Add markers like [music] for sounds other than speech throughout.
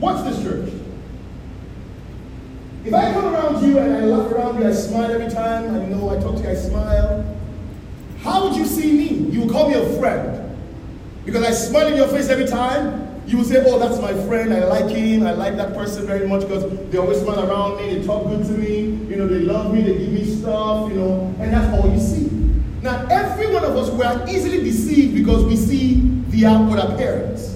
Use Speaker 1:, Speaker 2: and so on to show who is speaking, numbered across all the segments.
Speaker 1: Watch this church. If I come around you and I laugh around you, I smile every time, I know I talk to you, I smile. How would you see me? You would call me a friend. Because I smile in your face every time. You would say, Oh, that's my friend. I like him. I like that person very much because they always smile around me. They talk good to me. You know, they love me. They give me stuff, you know. And that's all you see. Now, every one of us, we are easily deceived because we see the outward appearance.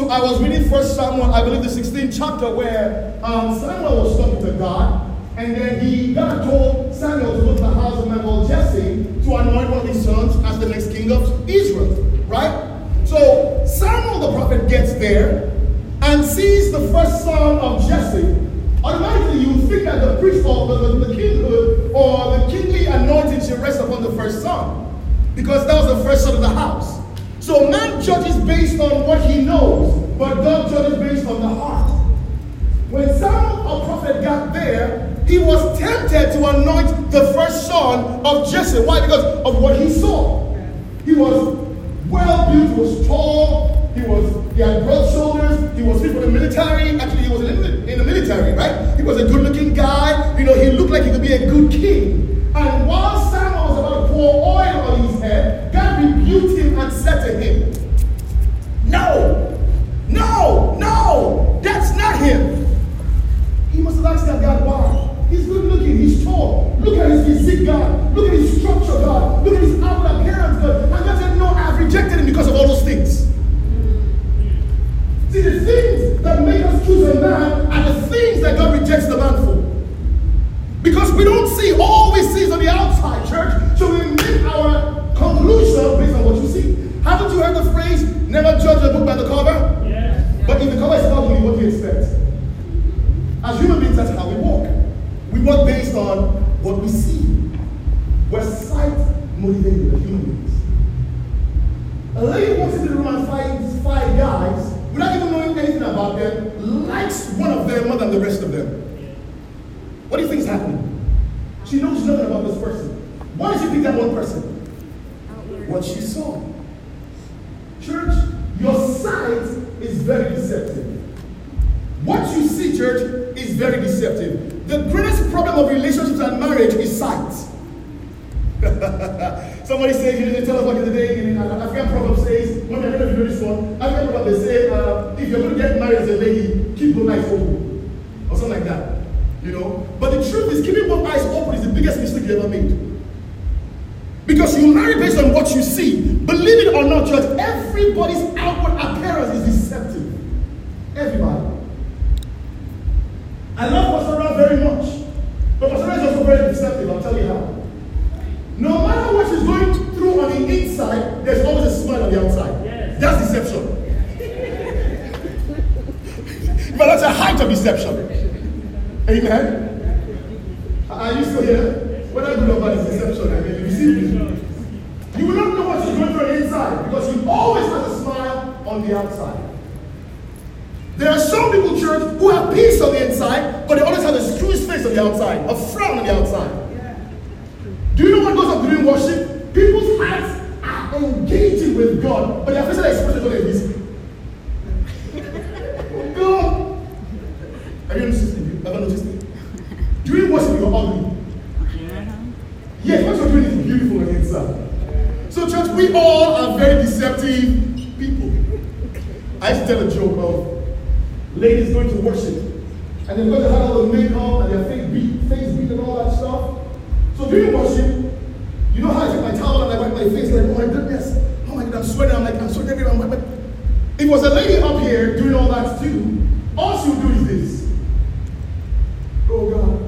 Speaker 1: So I was reading First Samuel, I believe the 16th chapter, where um, Samuel was talking to God, and then he God told Samuel to go to the house of man called Jesse to anoint one of his sons as the next king of Israel, right? So Samuel the prophet gets there and sees the first son of Jesse. Automatically, you think that the priest or the, the, the kinghood or the kingly anointing should rest upon the first son because that was the first son of the house. So man judges based on what he knows, but God judges based on the heart. When Samuel, a prophet, got there, he was tempted to anoint the first son of Jesse. Why? Because of what he saw. He was well built, he was tall, he was he had broad shoulders, he was fit for the military. Actually, he was in the, in the military, right? He was a good-looking guy. You know, he looked like he could be a good king. And while Samuel was about to pour oil on his head, God rebuked him and said to him, No, no, no, that's not him. He must have asked that God why. He's good looking, he's tall. Look at his physique, God. Look at his structure, God. Look at his outward appearance, God. And God said, No, I've rejected him because of all those things. See, the things that make us choose a man are the things that God rejects the man for. Because we don't see all we see is on the outside, church. So we make our conclusion based on what you see. Haven't you heard the phrase, never judge a book by the cover?
Speaker 2: Yes.
Speaker 1: But if the cover is ugly, what do you expect? As human beings, that's how we walk. We walk based on what we see. We're sight motivated as human beings. A lady walks into the room and finds five guys without even knowing anything about them, likes one of them more than the rest of them. What do you think is happening? She knows nothing about this person. Why did she pick that one person? What she saw. Church, your sight is very deceptive. What you see, church, is very deceptive. The greatest problem of relationships and marriage is sight. Somebody says, you know, they tell us back in the day, in an African proverb says, when I don't know if you know this one, African proverb they say, uh, if you're going to get married as a lady, keep both eyes open. Or something like that. You know? But the truth is, keeping both eyes open is the biggest mistake you ever made. Because you marry based on what you see. Believe it or not, church, everybody's outward appearance is deceptive. Everybody. I love Pastor very much. But Pastor is also very deceptive, I'll tell you how. No matter what she's going through on the inside, there's always a smile on the outside.
Speaker 2: Yes.
Speaker 1: That's deception. That's a height of deception. Amen. Are you still here? Good or bad is deception. I mean, you see. You will not know what she's going through inside because you always have a smile on the outside. There are some people, church, who have peace on the inside, but they always have a screwish face on the outside, a frown on the outside. Do you know what goes on during worship? People's hearts are engaging with God, but their facial expression is always this. Oh God! Have you noticed it? Ever noticed it? During worship, you're ugly. Yes, what you're doing is beautiful the inside. So, church, we all are very deceptive people. I used to tell a joke of ladies going to worship, and they're going to have all the makeup and their face beat, face beat, and all that stuff. So during worship, you know how I take my towel and I wipe my face, like, oh my goodness, oh my god, I'm sweating, I'm like, I'm sweating. I'm it was a lady up here doing all that too, all she would do is this. Oh God.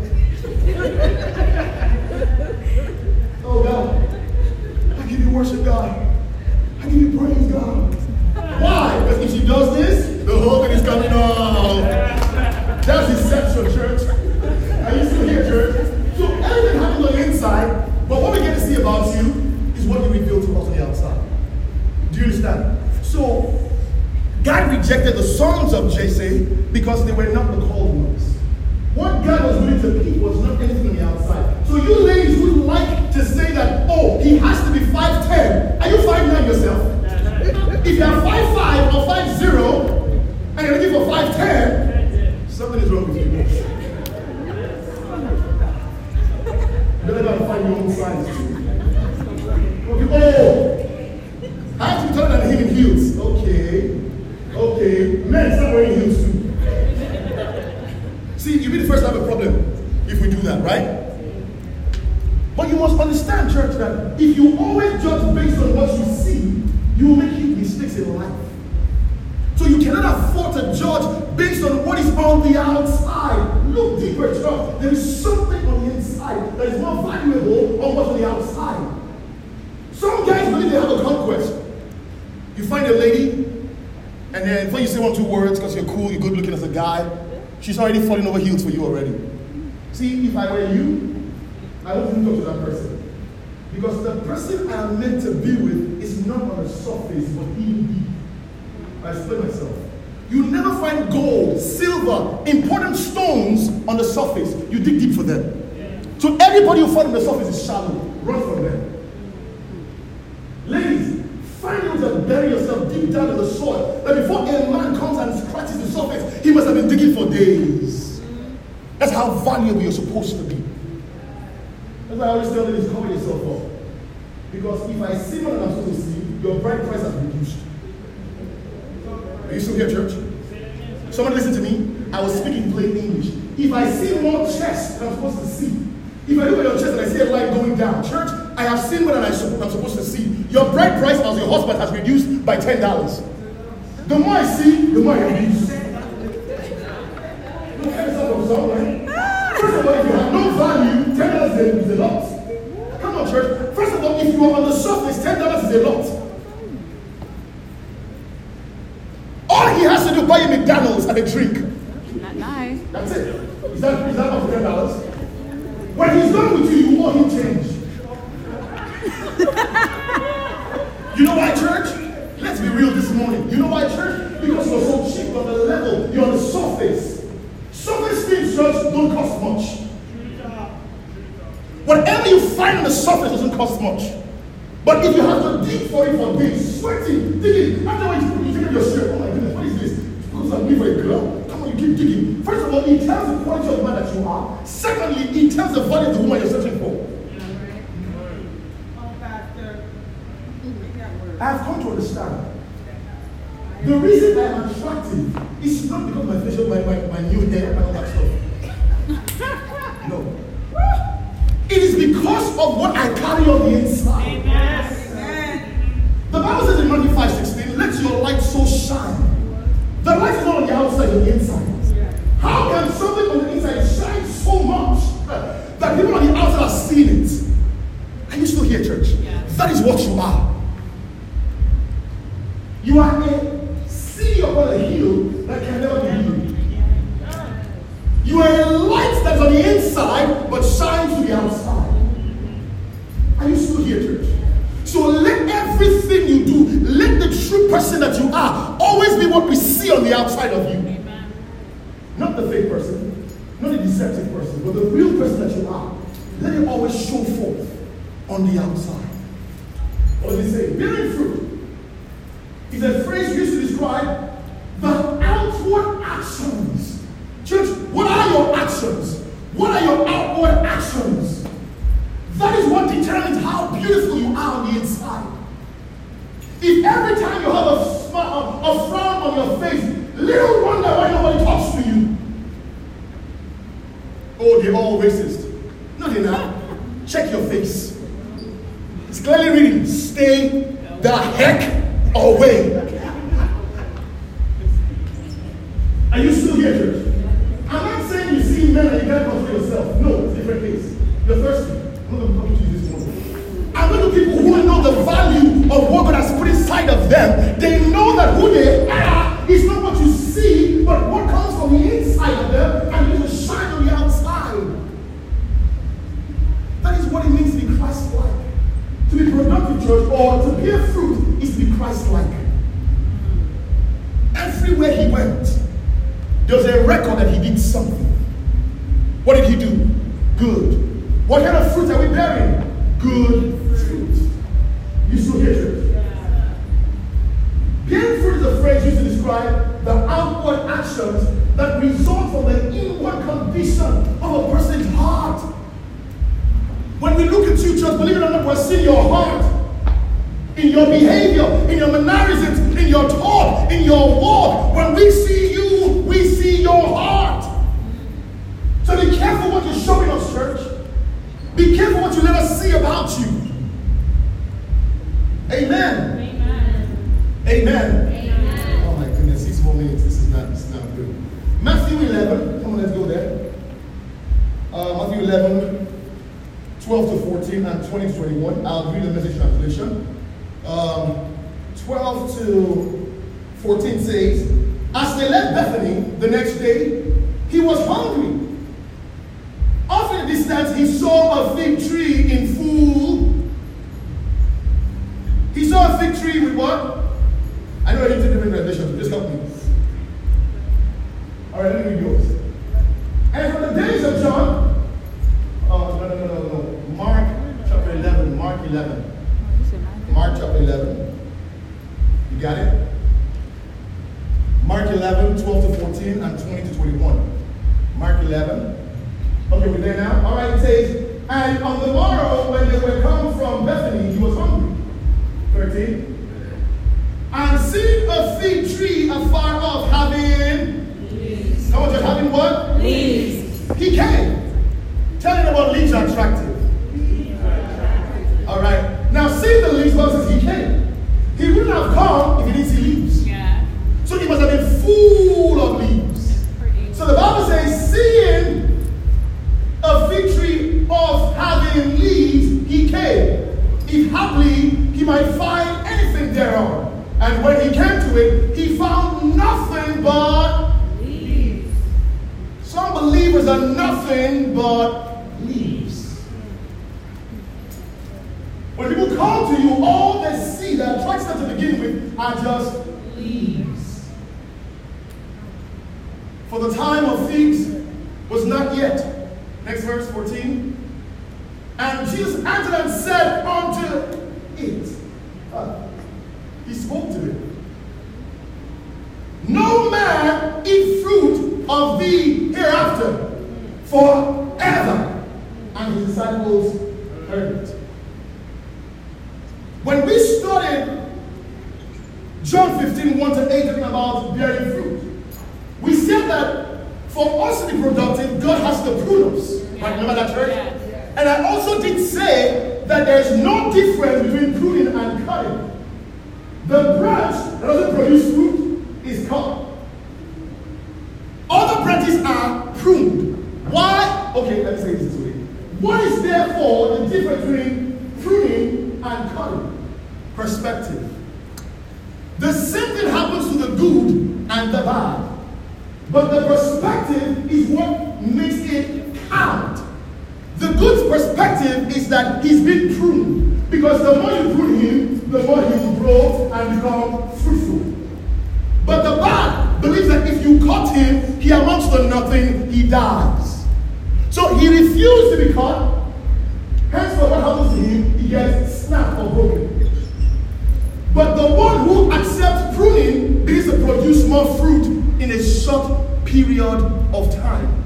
Speaker 1: oh God. I give you worship, God. I give you praise, God. Why? Because if she does this, the whole thing is coming off. That's deception, church. Are you still here, church? So everything happens on the inside, but what we get to see about you is what you reveal to us on the outside. Do you understand? So God rejected the sons of Jesse because they were not the called ones. What God was willing to keep was not anything on the outside. So you ladies would like to say that, oh, he has to be 5'10. Are you 5'9 yourself? If you are 5'5 or 5'0 and you're looking for 5'10, size too. Okay, oh, I have to be taller than him in heels. Okay, okay. Men start wearing heels too. See, you'll be the first to have a problem if we do that, right? But you must understand, church, that if you always judge based on what you see, you will make mistakes in life. So you cannot afford to judge based on what is on the outside. Look deeper, church. There is something on the inside that is more valuable on what's on the outside. Some guys believe they have a conquest. You find a lady, and then before you say one, two words, because you're cool, you're good looking as a guy, she's already falling over heels for you already. See, if I were you, I wouldn't talk to that person. Because the person I am meant to be with is not on the surface, but in deep. I explain myself. You never find gold, silver, important stones on the surface. You dig deep for them. So everybody you find on the surface is shallow. Run from them. Ladies, find out to bury yourself deep down in the soil. That before a man comes and scratches the surface, he must have been digging for days. That's how valuable you're supposed to be. That's why I always tell ladies, cover yourself up. Because if I see than I'm supposed to see, your bride price has reduced. Are you still here, church? Someone listen to me. I was speaking plain English. If I see more chest than I'm supposed to see, if I look at your chest and I see a light going down, church, I have seen than I'm supposed to see. Your bride price as your husband has reduced by $10. The more I see, the more I reduce. Look at yourself. First of all, if you have no value, $10 is a lot. Come on, church. First of all, if you are on the surface, $10 is a lot. All he has to do buy a McDonald's and a drink.
Speaker 2: Not nice.
Speaker 1: That's it. Is that is that not ten dollars? When he's done with you, you owe him change. [laughs] you know why, church? Let's be real this morning. You know why, church? Because you're so cheap on the level, you're on the surface. Surface things, church, don't cost much. Whatever you find on the surface doesn't cost much. But if you have to dig for it for days, sweating, digging, after you, you take up your shirt, oh my goodness, what is this? Because I'm looking for a girl. Come on, you keep digging. First of all, it tells the quality of the man that you are. Secondly, it tells the value of the woman you're searching for. I have come to understand. The reason I am attractive is not because my facial, my, my, my new hair and all that stuff. No. It is because of what I carry on the inside. Amen. The Bible says in Matthew 5 16, let your light so shine. The light is not on the outside, on the inside. How can something on the inside shine so much that people on the outside are seeing it? Are you still here, church? That is what you are. You are a city upon a hill that can never be hidden. You are a light that's on the inside but shines to the outside. Are you still here, church? So let everything you do, let the true person that you are always be what we see on the outside of you. Amen. Not the fake person, not the deceptive person, but the real person that you are. Let it always show forth on the outside. What does he say? Bearing fruit is a phrase used to describe the outward actions Church, what are your actions? What are your outward actions? That is what determines how beautiful you are on the inside. If every time you have a, smile, a frown on your face, little wonder why nobody talks to you. Oh, they're all racist. No, they're not. Check your face. It's clearly reading, stay the heck away. Are you still here, church? I'm not saying you see men and you can't control yourself. No, it's different case. You're thirsty. I'm not going to talk to you this morning. I'm going to people who know the value of what God has put inside of them. They know that who they are is not what you see, but what comes from the inside of them and it will shine on the outside. That is what it means to be Christ-like. To be productive, church, or to bear fruit is to be Christ-like. Everywhere he went, there's a record that he did something. What did he do? Good. What kind of fruit are we bearing? Good fruit. You still hear church? Bearing fruit is a phrase used to describe the outward actions that result from the inward condition of a person's heart. When we we look at you, church, believe it or not, we're seeing your heart in your behavior, in your mannerisms, in your talk, in your walk. When we see you, we see your heart. So be careful what you're showing us, church. Be careful what you let us see about you. Amen. Amen. Amen. Amen. Oh my goodness, six more minutes. This is not this is not good. Matthew 11. Come on, let's go there. Uh, Matthew 11, 12 to 14 and 20 to 21. I'll read the message translation. Um, 12 to 14 says, As they left Bethany the next day, he was hungry. Off in the distance, he saw a fig tree in full. He saw a fig tree with what? I know I to different translations, just help me. All right, let me read yours. And from the days of John, oh, no, no, no, no. Mark chapter 11, Mark 11. Mark chapter 11. You got it? Mark 11, 12 to 14, and 20 to 21. Mark 11. Okay, we're there now. All right, it says, And on the morrow, when they were come from Bethany, he was hungry. 13. And seeing a fig tree afar off having leaves. Come on, just having what?
Speaker 2: Leaves.
Speaker 1: He came. Tell him about leaves are attractive. Wouldn't have come if he didn't see leaves.
Speaker 2: Yeah.
Speaker 1: So he must have been full of leaves. So the Bible says, seeing a fig tree of having leaves, he came. If haply he might find anything thereon. And when he came to it, he found nothing but
Speaker 2: Leaves.
Speaker 1: some believers are nothing but leaves. Come to you, all they see that attracts them to begin with are just leaves. For the time of figs was not yet. Next verse 14. And Jesus answered and said unto it, uh, He spoke to it. No man eat fruit of thee hereafter forever. And his disciples heard it. When we studied John 15, 1 to 8, talking about bearing fruit, we said that for us to be productive, God has to prune us. Right? Remember that church?
Speaker 2: Yes.
Speaker 1: And I also did say that there is no difference between pruning and cutting. The branch that doesn't produce fruit is cut. Other branches are pruned. Why? Okay, let me say this way. What is therefore the difference between cutting? Perspective. The same thing happens to the good and the bad. But the perspective is what makes it count. The good perspective is that he's been pruned. Because the more you prune him, the more he will grow and become fruitful. But the bad believes that if you cut him, he amounts to nothing, he dies. So he refused to be cut. Hence, what happens to him? He gets snapped or broken. But the one who accepts pruning begins to produce more fruit in a short period of time.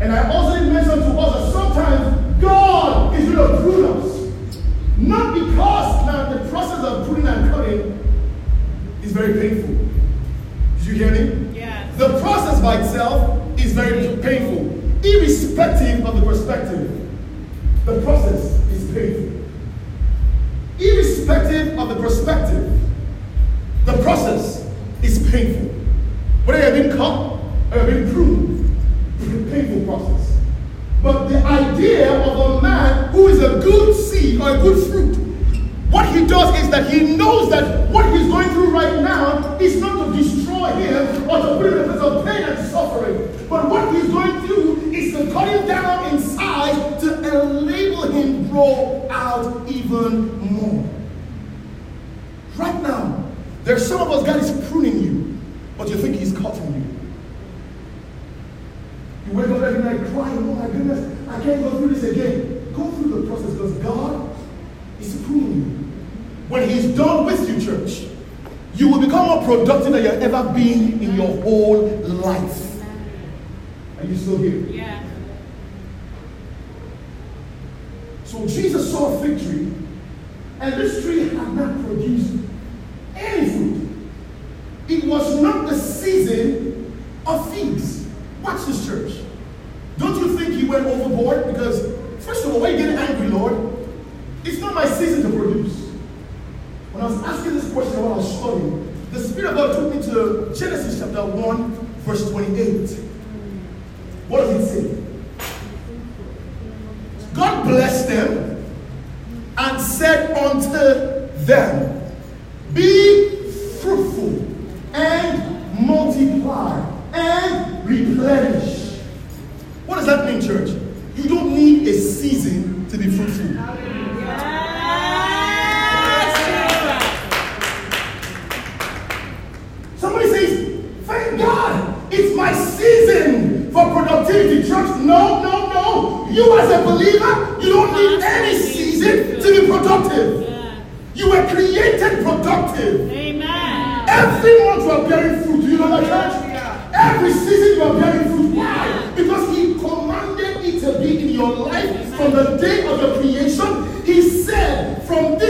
Speaker 1: And I also did mention to us that sometimes God is going to prune us. Not because now the process of pruning and cutting is very painful. Did you hear me?
Speaker 2: Yes.
Speaker 1: The process by itself is very painful, irrespective of the perspective. The process is painful. Irrespective of the perspective, the process is painful. Whether you've been cut or you've been pruned, it's a painful process. But the idea of a man who is a good seed or a good fruit, what he does is that he knows that what he's going through right now is not to destroy him or to put him in a place of pain and suffering. But what he's going through is to cut him down in size to him grow out even more. Right now, there's some of us, God is pruning you, but you think he's cutting you. You wake up every night crying, oh my goodness, I can't go through this again. Go through the process because God is pruning you. When He's done with you, church, you will become more productive than you've ever been in your whole life. Are you still here?
Speaker 2: Yeah.
Speaker 1: Jesus saw a fig tree, and this tree had not produced any fruit. It was not the season of figs. Watch this, church. Don't you think he went overboard? Because, first of all, why are you getting angry, Lord? It's not my season to produce. When I was asking this question while I was studying, the Spirit of God took me to Genesis chapter 1, verse 28. What does it say? Blessed them and said unto them, Be fruitful and multiply and replenish. What does that mean, church? You don't need a season to be fruitful. Somebody says, Thank God, it's my season for productivity. Church, no, no, no. You as a believer, you don't need any season to be productive. You were created productive.
Speaker 2: Amen.
Speaker 1: Every month you are bearing fruit. Do you know that, church? Every season you are bearing fruit. Why? Because He commanded it to be in your life from the day of your creation. He said, From this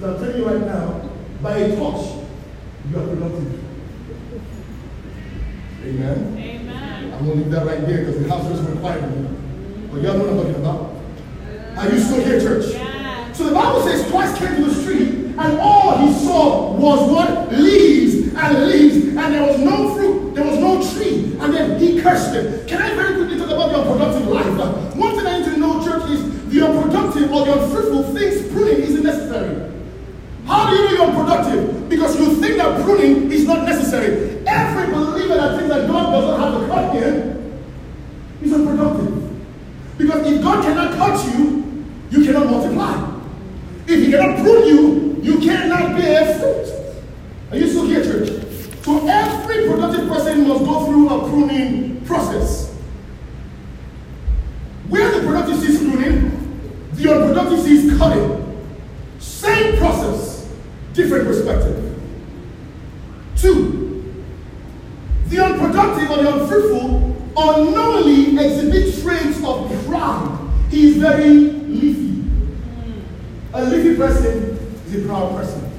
Speaker 1: So I'm telling you right now, by a touch, you are productive. Amen.
Speaker 2: Amen.
Speaker 1: I'm going to leave that right there because the house doesn't require me. But y'all know what I'm talking about. Are you still here, church?
Speaker 2: Yes.
Speaker 1: So the Bible says Christ came to the street and all he saw was what? Leaves and leaves. And there was no fruit. There was no tree. And then he cursed it. Can I very quickly talk about the unproductive life? One thing I need to know, church, is the unproductive or the unfruitful things pruning necessary. How do you know you're unproductive? Because you think that pruning is not necessary. Every believer that thinks that God doesn't have to cut him is unproductive. Because if God cannot cut you, you cannot multiply. If He cannot prune you, you cannot bear fruit. Are you still here, church? So every productive person must go through a pruning process. Where the productive sees pruning, the unproductive sees cutting. Same process, different perspective. Two, the unproductive or the unfruitful unknowingly exhibit traits of pride. He is very leafy. A leafy person is a proud person.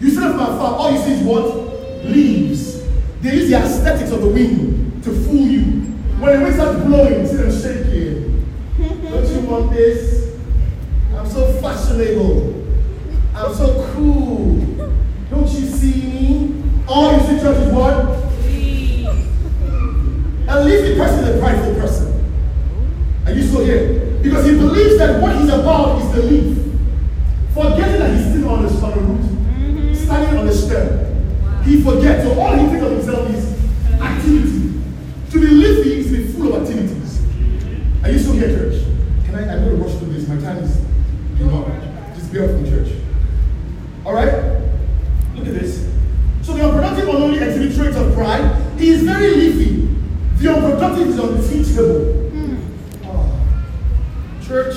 Speaker 1: You see that from afar, all you see is what? Leaves. They use the aesthetics of the wind to fool you. When the wind starts blowing, see them shaking. Don't you want this? I'm so fashionable. I'm so cool. Don't you see me? All you see, church, is what? A leafy person is a prideful person. Are you still here? Because he believes that what he's about is the leaf. Forgetting that he's still on the, on the root, standing on the stem. He forgets. So all he thinks of himself is activity. To be leafy is to be full of activities. trait of pride. He is very leafy. The unproductive is unteachable. Oh. Church,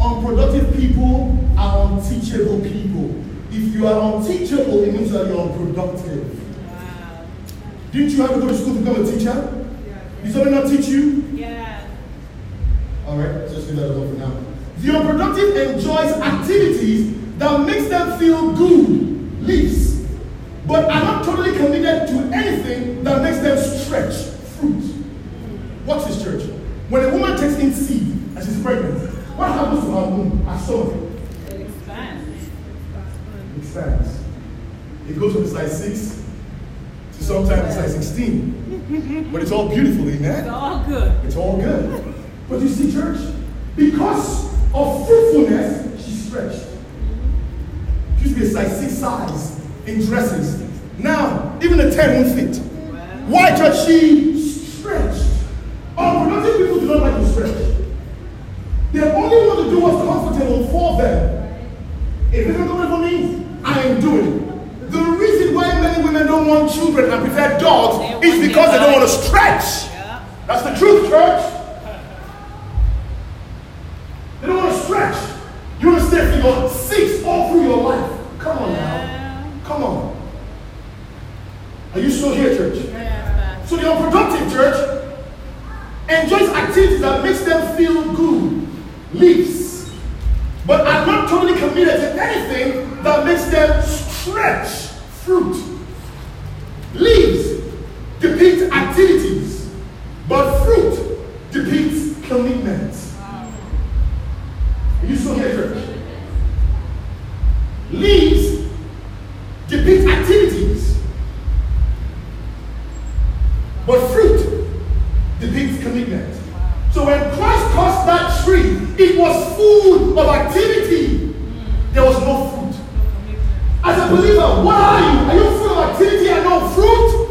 Speaker 1: unproductive people are unteachable people. If you are unteachable, it means that you're unproductive.
Speaker 2: Wow.
Speaker 1: Didn't you have to go to school to become a teacher? Did somebody not teach you?
Speaker 2: Yes.
Speaker 1: All right, just leave that alone for now. The unproductive enjoys activities that makes them feel good, leaves, but are not totally committed to anything that makes them stretch, fruit. Watch this, church. When a woman takes in seed and she's pregnant, what happens to her womb, her stomach?
Speaker 2: It expands.
Speaker 1: It expands. It goes from size 6 sometimes size 16. But it's all beautiful,
Speaker 2: It's all good.
Speaker 1: It's all good. But you see, church, because of fruitfulness, she stretched. She used to be a size 6 size in dresses. Now, even a 10 won't fit. Why, church? She stretched. Oh, Unproductive people do not like to stretch. They only want to do what's comfortable for them. If it's not comfortable for me, I am doing it. The reason why many women don't want children and prefer dogs is because they don't want to stretch.
Speaker 2: Yeah.
Speaker 1: That's the truth, church. They don't want to stretch. You want to stay for your six all through your life. Come on now. Come on. Are you still here, church? So the unproductive church enjoys activities that makes them feel good, leaves, but are not totally committed to anything that makes them stretch fruit. Leaves depict activities, but fruit depicts commitment. Are you still here, church? Leaves depict activities, but fruit depicts commitment. So when Christ cursed that tree, it was full of activity. There was no fruit. As a believer, what are you? Are you full of activity and no fruit?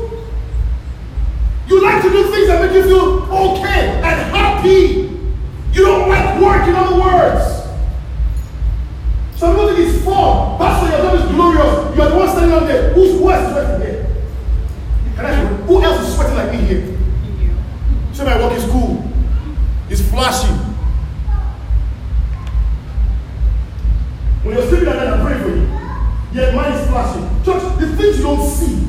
Speaker 1: You like to do things that make you feel okay and happy. You don't like work, in other words. Some people think it's fun. Pastor, your job is glorious. You are the one standing up there. Who's who else is sweating here? Can I who else is sweating like me here?
Speaker 2: You.
Speaker 1: Say my work is cool. It's flashy. When you're sleeping at night, I pray for you. Yet mine is flashing. Church, the things you don't see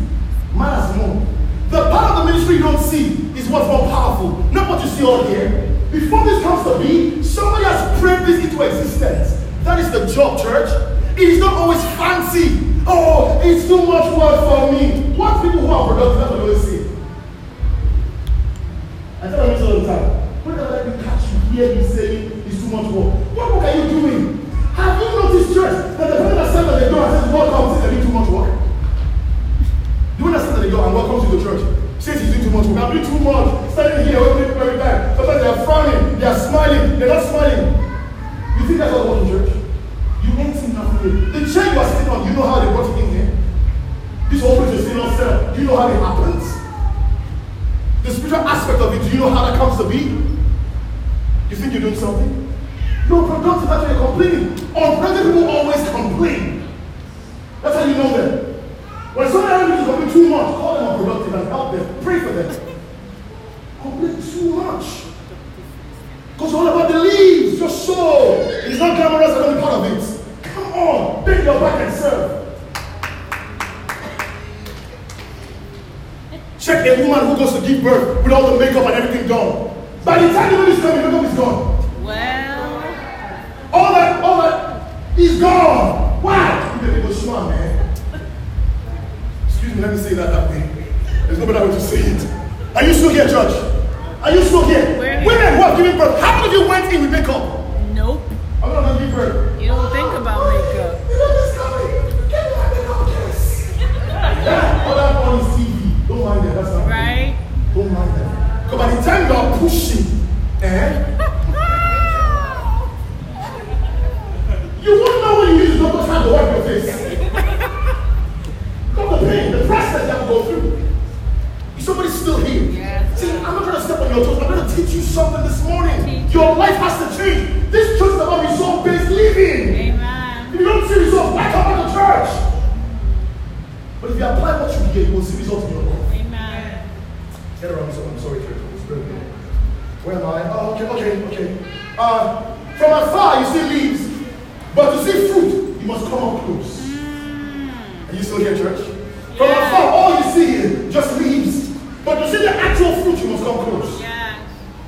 Speaker 1: matters more. The part of the ministry you don't see is what's more powerful, not what you see all here. Before this comes to be, somebody has prayed this into existence. That is the job, church. It is not always fancy. Oh, it's too much work for me. What people who are productive, what I always say. I tell them all the time. Whenever let me catch you hear me saying it's too much work. What work are you doing? Have you noticed, church, that the person that stands at the door and says, Welcome, says they're doing too much work? The one that stands at the door and welcomes you to the church says he's doing too much work. I'm doing too much. Standing here, waiting every time. Sometimes they're frowning, they're smiling, they're not smiling. You think that's all work in church? You ain't seen nothing here. The chair you you know how they it in here? This whole place is still sale. Do you know how it happens? The spiritual aspect of it, do you know how that comes to be? You think you're doing something? You're productive, that's why you're complaining. Unproductive people always complain. That's how you know them. When somebody else is complain too much, call them unproductive and help them. Pray for them. Complain too much. Because all about the leaves, your soul. It's not glamorous and only part of it. On, your back and serve. Check a woman who goes to give birth with all the makeup and everything done. By the time the baby's coming, the is gone.
Speaker 2: Well,
Speaker 1: All that, all that is gone. Why? You baby go smart, man. Excuse me, let me say that that way. There's no better way to say it. Are you still here, church? Are you still here?
Speaker 2: We're here.
Speaker 1: Women who are giving birth, how many of you went in with makeup?
Speaker 2: nope.
Speaker 1: I'm not gonna give birth.
Speaker 2: You don't think about makeup.
Speaker 1: By the time you're pushing, eh? You won't know when you use the doctor's hand to wipe your face. Because the pain, the process that will go through. Is somebody still here?
Speaker 2: Yes.
Speaker 1: See, I'm not trying to step on your toes. I'm trying to teach you something this morning. Your life has to change. This church is about result-based living.
Speaker 2: Amen.
Speaker 1: If you don't see results, why come back to church? But if you apply what you hear, you will see results in your life.
Speaker 2: Amen.
Speaker 1: Get around, so I'm sorry, church. Where am I? Oh, okay, okay, okay. Uh, from afar, you see leaves, but to see fruit, you must come up close. Are you still here, church? From
Speaker 2: Yeah.
Speaker 1: afar, all you see is just leaves, but to see the actual fruit, you must come close.
Speaker 2: Yeah.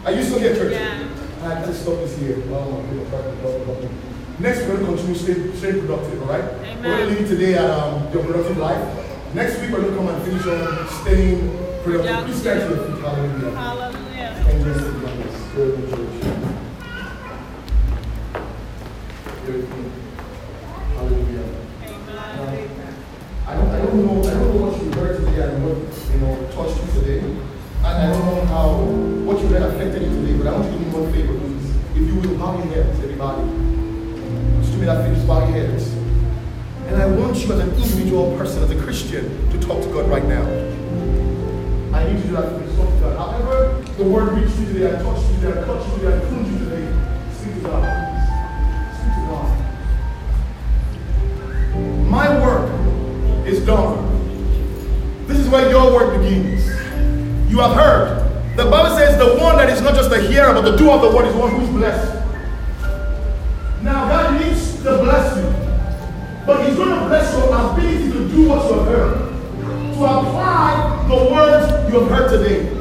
Speaker 1: Are you still here, church?
Speaker 2: Yeah.
Speaker 1: I can't stop this here. Oh. Next, we're going to continue staying, staying productive, all right?
Speaker 2: Amen.
Speaker 1: We're going to leave today at um, your productive life. Next week, we're going to come and finish on staying productive.
Speaker 2: Yeah.
Speaker 1: Please stand to your feet. Hallelujah.
Speaker 2: Hallelujah.
Speaker 1: Christian, to talk to God right now. I need you to do that today, I touched you today, I touched you today, I pruned you today. Speak to God. Speak to God. My work is done. This is where your work begins. You have heard. The Bible says the one that is not just a hearer, but the doer of the word is one who is blessed. Now, God needs to bless you, but He's going to bless your ability to do what you have heard, to apply the words you have heard today.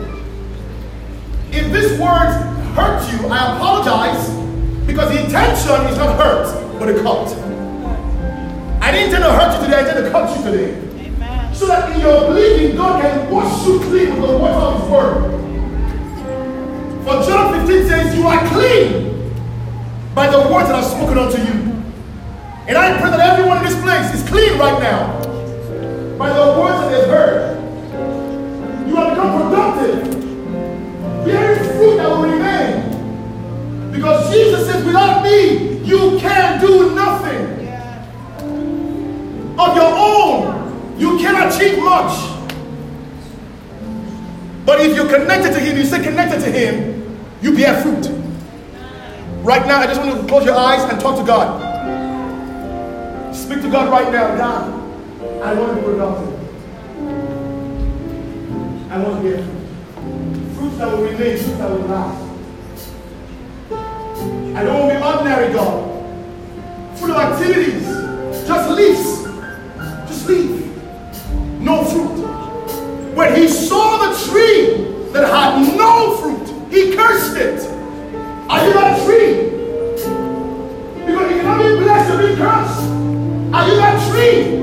Speaker 1: These words hurt you, I apologize because the intention is not hurt, but a cut. I didn't intend to hurt you today, I intend to cut you today.
Speaker 2: Amen.
Speaker 1: So that in your believing, God can wash you clean with the water of His Word. For John 15 says, You are clean by the words that I've spoken unto you. And I pray that everyone in this place is clean right now by the words that they've heard. Jesus says, Without me, you can do nothing of your own, you can achieve much. But if you're connected to Him, you stay connected to Him, you bear fruit. Right now, I just want to close your eyes and talk to God. Speak to God right now. God, I want to be productive. I want to bear fruit. Fruits that will remain, fruits that will last. I don't want to be ordinary, God. Full of activities, just leaves. Just leave. No fruit. When he saw the tree that had no fruit, he cursed it. Are you that tree? Because you cannot be blessed to be cursed. Are you that tree?